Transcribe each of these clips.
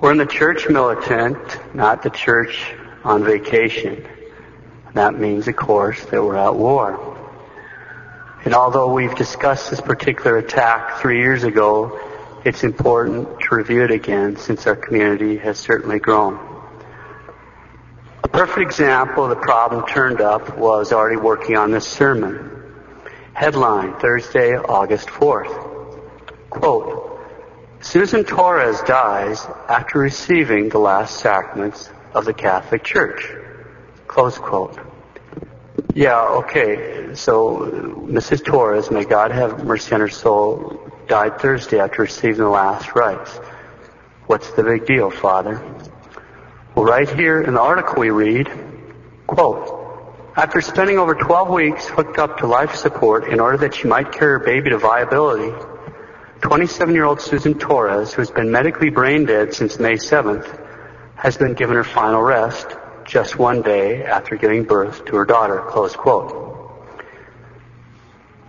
We're in the church militant, not the church on vacation. That means, of course, that we're at war. And although we've discussed this particular attack three years ago, it's important to review it again since our community has certainly grown. A perfect example of the problem turned up was already working on this sermon. Headline, Thursday, August 4th. Quote, Susan Torres dies after receiving the last sacraments of the Catholic Church. Close quote. Yeah, okay. So Mrs. Torres, may God have mercy on her soul, died Thursday after receiving the last rites. What's the big deal, Father? Well, right here in the article we read, quote, after spending over 12 weeks hooked up to life support in order that she might carry her baby to viability, 27-year-old Susan Torres, who has been medically brain dead since May 7th, has been given her final rest just one day after giving birth to her daughter, close quote.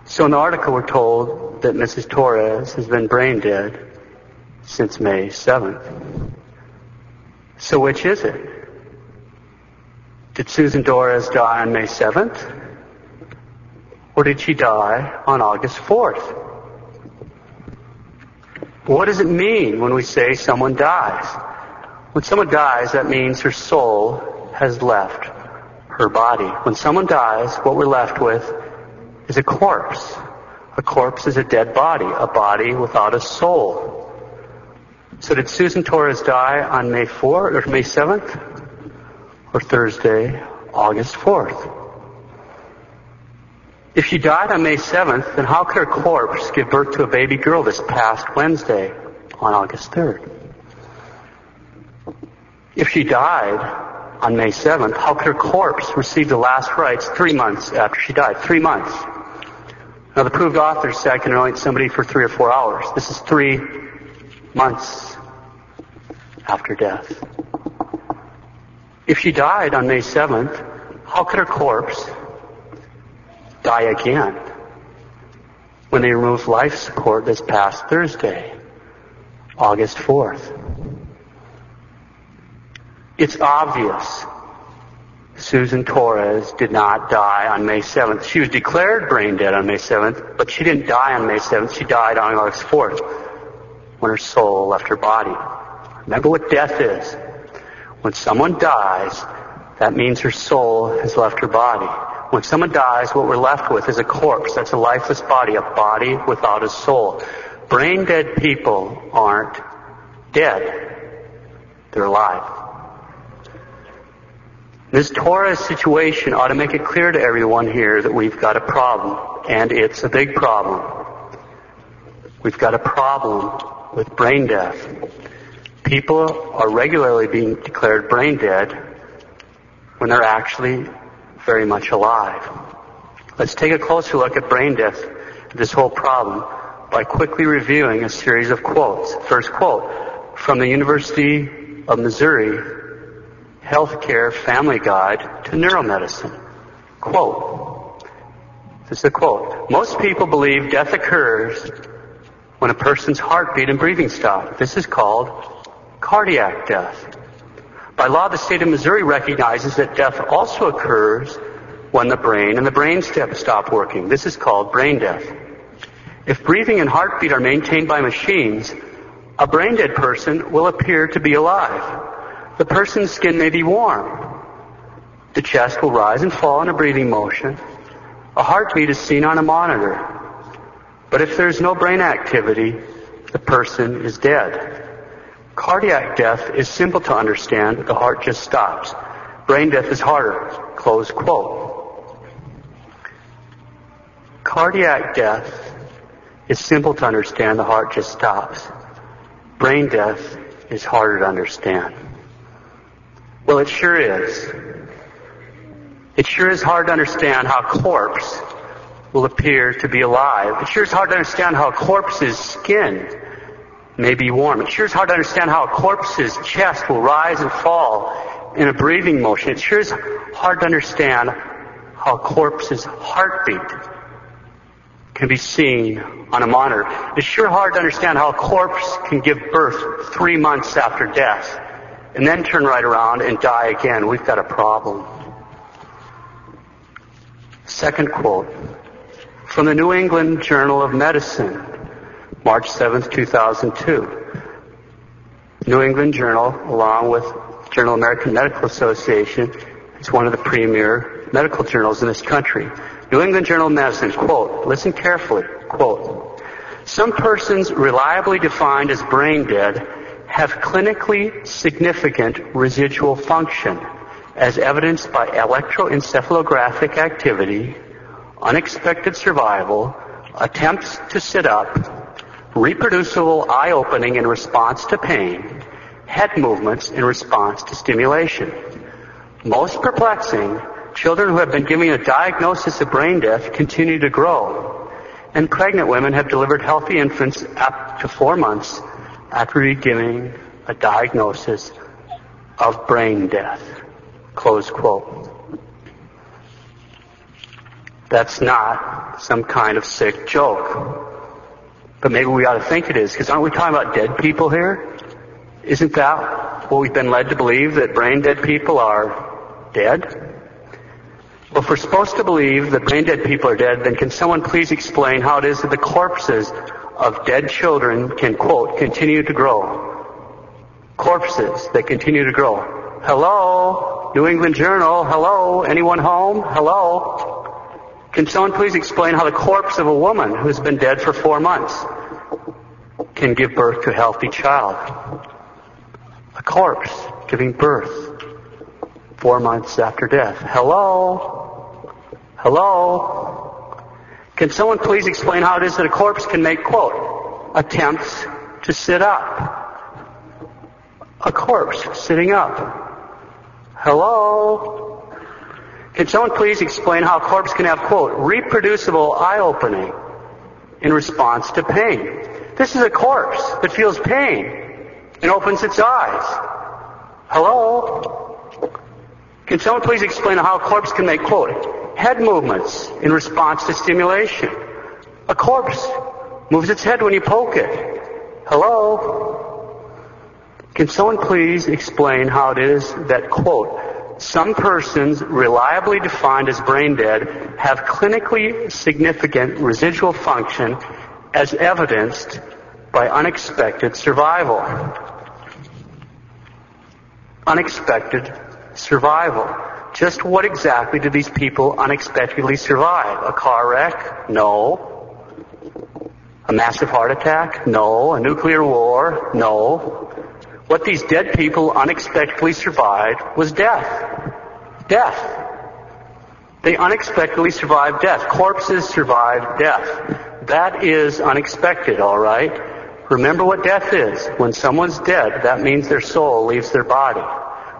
So in the article we're told that Mrs. Torres has been brain dead since May 7th. So which is it? Did Susan Torres die on May 7th? Or did she die on August 4th? What does it mean when we say someone dies? When someone dies, that means her soul has left her body. When someone dies, what we're left with is a corpse. A corpse is a dead body, a body without a soul. So did Susan Torres die on May 4th or May 7th? Or Thursday, August 4th? If she died on May 7th, then how could her corpse give birth to a baby girl this past Wednesday on August 3rd? If she died on May 7th, how could her corpse receive the last rites three months after she died? Three months. Now the proved author said I can anoint somebody for three or four hours. This is three months after death. If she died on May 7th, how could her corpse die again when they removed life support this past Thursday, August 4th? It's obvious Susan Torres did not die on May 7th. She was declared brain dead on May 7th, but she didn't die on May 7th. She died on August 4th when her soul left her body. Remember what death is. When someone dies, that means her soul has left her body. When someone dies, what we're left with is a corpse. That's a lifeless body, a body without a soul. Brain dead people aren't dead. They're alive. This Torres situation ought to make it clear to everyone here that we've got a problem, and it's a big problem. We've got a problem with brain death. People are regularly being declared brain dead when they're actually very much alive. Let's take a closer look at brain death, this whole problem, by quickly reviewing a series of quotes. First quote, from the University of Missouri, Healthcare Family Guide to Neuromedicine. Quote. This is a quote. Most people believe death occurs when a person's heartbeat and breathing stop. This is called cardiac death. By law, the state of Missouri recognizes that death also occurs when the brain and the brain stop working. This is called brain death. If breathing and heartbeat are maintained by machines, a brain dead person will appear to be alive. The person's skin may be warm. The chest will rise and fall in a breathing motion. A heartbeat is seen on a monitor. But if there's no brain activity, the person is dead. Cardiac death is simple to understand. The heart just stops. Brain death is harder. Close quote. Cardiac death is simple to understand. The heart just stops. Brain death is harder to understand. Well, it sure is. It sure is hard to understand how corpse will appear to be alive. It sure is hard to understand how a corpse's skin may be warm. It sure is hard to understand how a corpse's chest will rise and fall in a breathing motion. It sure is hard to understand how a corpse's heartbeat can be seen on a monitor. It's sure hard to understand how a corpse can give birth three months after death and then turn right around and die again. We've got a problem. Second quote from the New England Journal of Medicine, March 7, 2002. New England Journal, along with Journal American Medical Association, it's one of the premier medical journals in this country. New England Journal of Medicine, quote, listen carefully, quote, some persons reliably defined as brain dead have clinically significant residual function as evidenced by electroencephalographic activity, unexpected survival, attempts to sit up, reproducible eye opening in response to pain, head movements in response to stimulation. Most perplexing, Children who have been given a diagnosis of brain death continue to grow. And pregnant women have delivered healthy infants up to four months after giving a diagnosis of brain death. Close quote. That's not some kind of sick joke. But maybe we ought to think it is, because aren't we talking about dead people here? Isn't that what we've been led to believe, that brain dead people are dead? Well, if we're supposed to believe that brain dead people are dead, then can someone please explain how it is that the corpses of dead children can, quote, continue to grow? Corpses that continue to grow. Hello? New England Journal? Hello? Anyone home? Hello? Can someone please explain how the corpse of a woman who's been dead for four months can give birth to a healthy child? A corpse giving birth four months after death. Hello? Hello? Can someone please explain how it is that a corpse can make, quote, attempts to sit up? A corpse sitting up. Hello? Can someone please explain how a corpse can have, quote, reproducible eye opening in response to pain? This is a corpse that feels pain and opens its eyes. Hello? Can someone please explain how a corpse can make, quote, head movements in response to stimulation? A corpse moves its head when you poke it. Hello? Can someone please explain how it is that, quote, some persons reliably defined as brain dead have clinically significant residual function as evidenced by unexpected survival? Unexpected survival. Just what exactly did these people unexpectedly survive? A car wreck? No. A massive heart attack? No. A nuclear war? No. What these dead people unexpectedly survived was death. Death. They unexpectedly survived death. Corpses survived death. That is unexpected, alright? Remember what death is. When someone's dead, that means their soul leaves their body.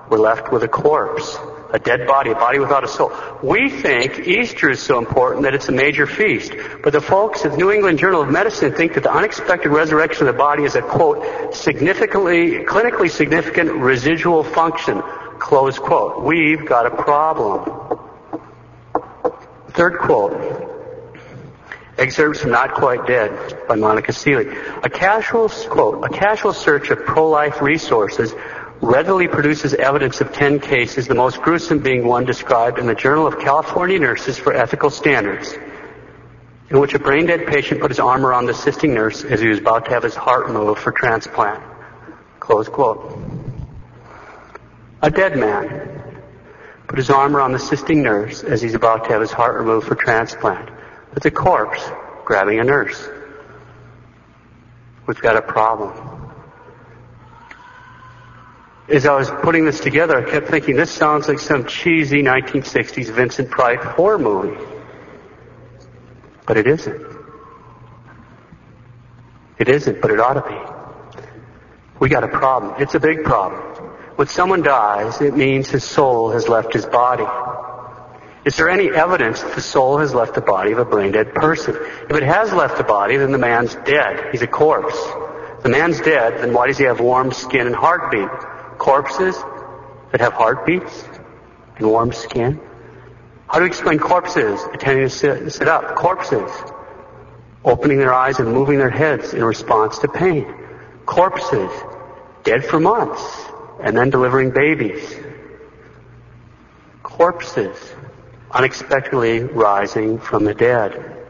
We're left with a corpse, a dead body, a body without a soul. We think Easter is so important that it's a major feast. But the folks at the New England Journal of Medicine think that the unexpected resurrection of the body is a quote, significantly, clinically significant residual function. Close quote. We've got a problem. Third quote. Excerpts from Not Quite Dead by Monica Seely. A casual, quote, a casual search of pro-life resources readily produces evidence of 10 cases, the most gruesome being one described in the Journal of California Nurses for Ethical Standards, in which a brain dead patient put his arm around the assisting nurse as he was about to have his heart removed for transplant. Close quote. A dead man put his arm around the assisting nurse as he's about to have his heart removed for transplant. It's a corpse grabbing a nurse. We've got a problem as I was putting this together, I kept thinking this sounds like some cheesy 1960s Vincent Price horror movie. But it isn't. It isn't, but it ought to be. We got a problem. It's a big problem. When someone dies, it means his soul has left his body. Is there any evidence that the soul has left the body of a brain dead person? If it has left the body, then the man's dead. He's a corpse. If the man's dead, then why does he have warm skin and heartbeat? Corpses that have heartbeats and warm skin? How do we explain corpses attending to sit, sit up? Corpses. opening their eyes and moving their heads in response to pain. Corpses, dead for months, and then delivering babies. Corpses, unexpectedly rising from the dead.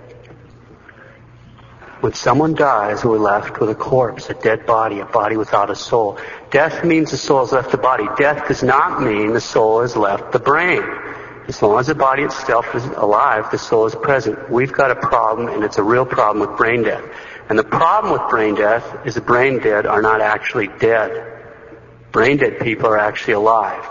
When someone dies, we're left with a corpse, a dead body, a body without a soul. Death means the soul has left the body. Death does not mean the soul has left the brain. As long as the body itself is alive, the soul is present. We've got a problem, and it's a real problem with brain death. And the problem with brain death is the brain dead are not actually dead. Brain dead people are actually alive.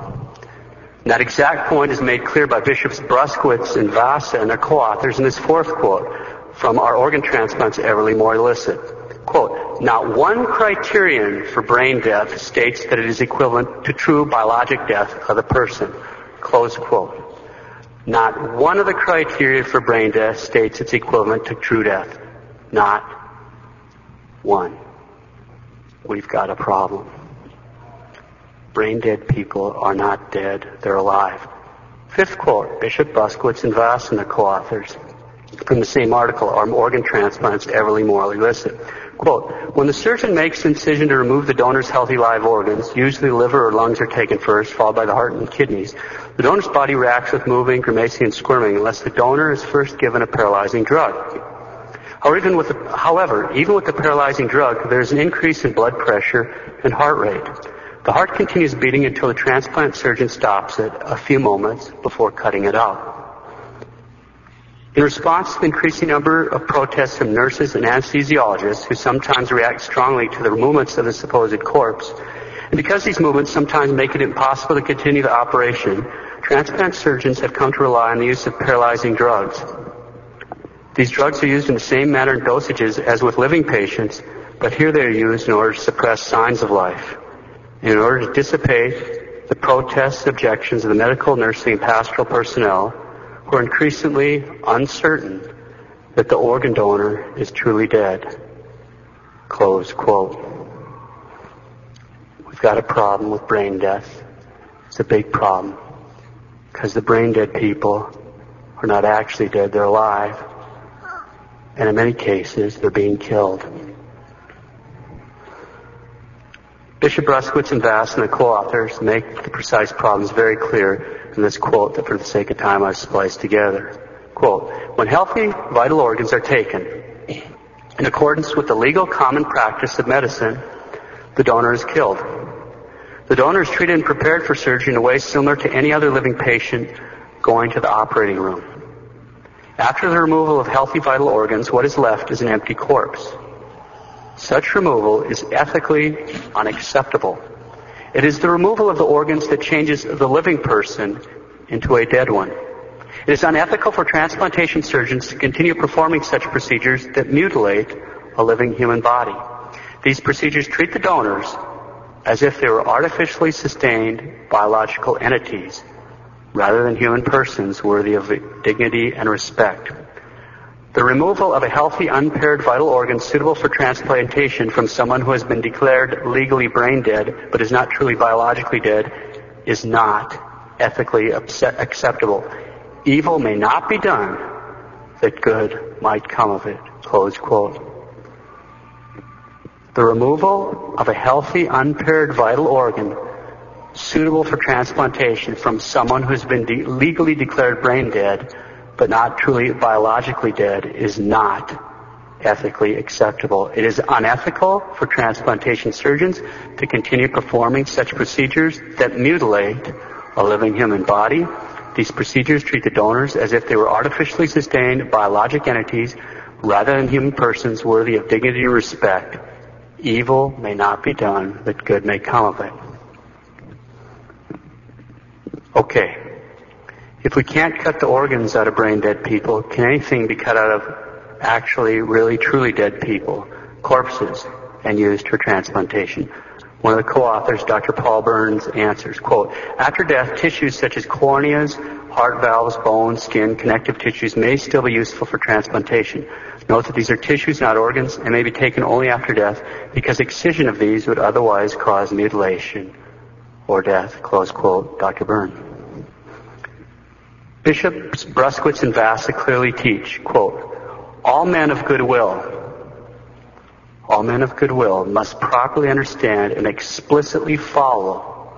And that exact point is made clear by Bishops Bruskewitz and Vasa and their co-authors in this fourth quote from Are Organ Transplants Ever Morally Illicit. Quote, not one criterion for brain death states that it is equivalent to true biologic death of the person. Close quote. Not one of the criteria for brain death states it's equivalent to true death. Not one. We've got a problem. Brain dead people are not dead, they're alive. Fifth quote, Bishop Bruskewitz and Vasa and the co-authors from the same article, Are Organ Transplants Ever Morally Illicit? Quote, when the surgeon makes incision to remove the donor's healthy live organs, usually liver or lungs are taken first, followed by the heart and kidneys. The donor's body reacts with moving, grimacing, and squirming unless the donor is first given a paralyzing drug. Even with the, however, even with the paralyzing drug, there's an increase in blood pressure and heart rate. The heart continues beating until the transplant surgeon stops it a few moments before cutting it out. In response to the increasing number of protests from nurses and anesthesiologists who sometimes react strongly to the movements of the supposed corpse, and because these movements sometimes make it impossible to continue the operation, transplant surgeons have come to rely on the use of paralyzing drugs. These drugs are used in the same manner and dosages as with living patients, but here they are used in order to suppress signs of life, in order to dissipate the protests, objections of the medical, nursing, and pastoral personnel who are increasingly uncertain that the organ donor is truly dead. Close quote. We've got a problem with brain death. It's a big problem. Because the brain dead people are not actually dead, they're alive. And in many cases, they're being killed. Bishop Bruskewitz and Vasa and the co-authors make the precise problems very clear in this quote that for the sake of time I've spliced together. Quote, when healthy vital organs are taken in accordance with the legal common practice of medicine, the donor is killed. The donor is treated and prepared for surgery in a way similar to any other living patient going to the operating room. After the removal of healthy vital organs, what is left is an empty corpse. Such removal is ethically unacceptable. It is the removal of the organs that changes the living person into a dead one. It is unethical for transplantation surgeons to continue performing such procedures that mutilate a living human body. These procedures treat the donors as if they were artificially sustained biological entities rather than human persons worthy of dignity and respect. The removal of a healthy, unpaired vital organ suitable for transplantation from someone who has been declared legally brain dead but is not truly biologically dead is not ethically acceptable. Evil may not be done that good might come of it. Close quote. The removal of a healthy, unpaired vital organ suitable for transplantation from someone who's been de- legally declared brain dead but not truly biologically dead is not ethically acceptable. It is unethical for transplantation surgeons to continue performing such procedures that mutilate a living human body. These procedures treat the donors as if they were artificially sustained biologic entities rather than human persons worthy of dignity and respect. Evil may not be done, but good may come of it. Okay, if we can't cut the organs out of brain dead people, can anything be cut out of actually really truly dead people, corpses, and used for transplantation? One of the co-authors, Dr. Paul Burns, answers, quote, after death, tissues such as corneas, heart valves, bones, skin, connective tissues may still be useful for transplantation. Note that these are tissues, not organs, and may be taken only after death because excision of these would otherwise cause mutilation or death. Close quote, Dr. Burns. Bishops Bruskewitz and Vasa clearly teach, quote, All men of goodwill, all men of goodwill must properly understand and explicitly follow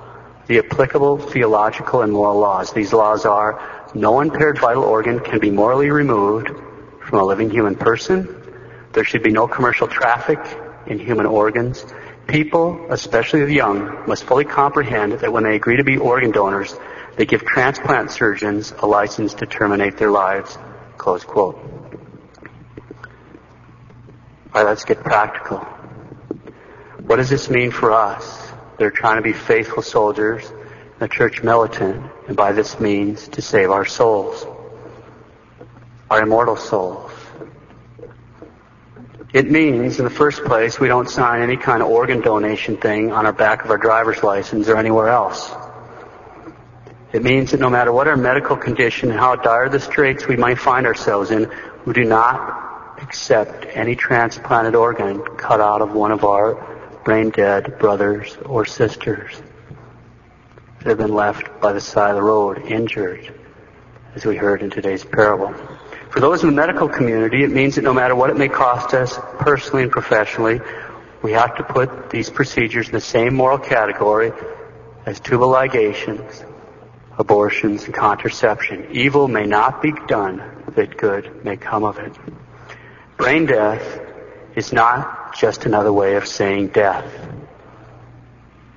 the applicable theological and moral laws. These laws are no impaired vital organ can be morally removed from a living human person. There should be no commercial traffic in human organs. People, especially the young, must fully comprehend that when they agree to be organ donors, they give transplant surgeons a license to terminate their lives. Close quote. All right, let's get practical. What does this mean for us? They're trying to be faithful soldiers the church militant, and by this means to save our souls, our immortal souls. It means, in the first place, we don't sign any kind of organ donation thing on our back of our driver's license or anywhere else. It means that no matter what our medical condition and how dire the straits we might find ourselves in, we do not accept any transplanted organ cut out of one of our brain dead brothers or sisters that have been left by the side of the road injured, as we heard in today's parable. For those in the medical community, it means that no matter what it may cost us personally and professionally, we have to put these procedures in the same moral category as tubal ligations, abortions, and contraception. Evil may not be done that good may come of it. Brain death is not just another way of saying death.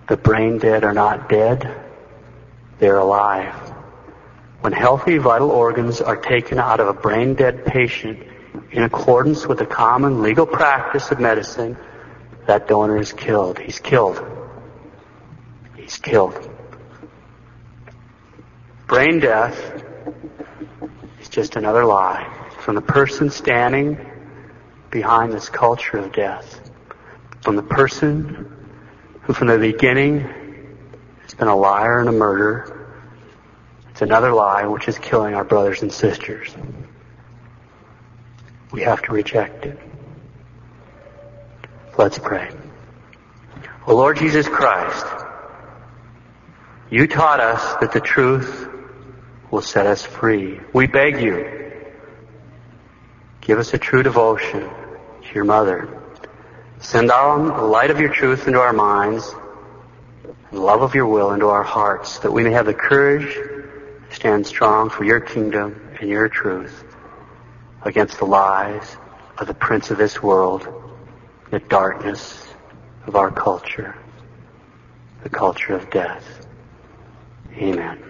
The brain dead are not dead, they're alive. When healthy vital organs are taken out of a brain dead patient in accordance with the common legal practice of medicine, that donor is killed. He's killed. He's killed. Brain death is just another lie from the person standing behind this culture of death. From the person who from the beginning has been a liar and a murderer it's another lie which is killing our brothers and sisters. We have to reject it. Let's pray. O Lord Jesus Christ, you taught us that the truth will set us free. We beg you, give us a true devotion to your mother. Send on the light of your truth into our minds and love of your will into our hearts that we may have the courage to stand strong for your kingdom and your truth against the lies of the prince of this world, the darkness of our culture, the culture of death. Amen.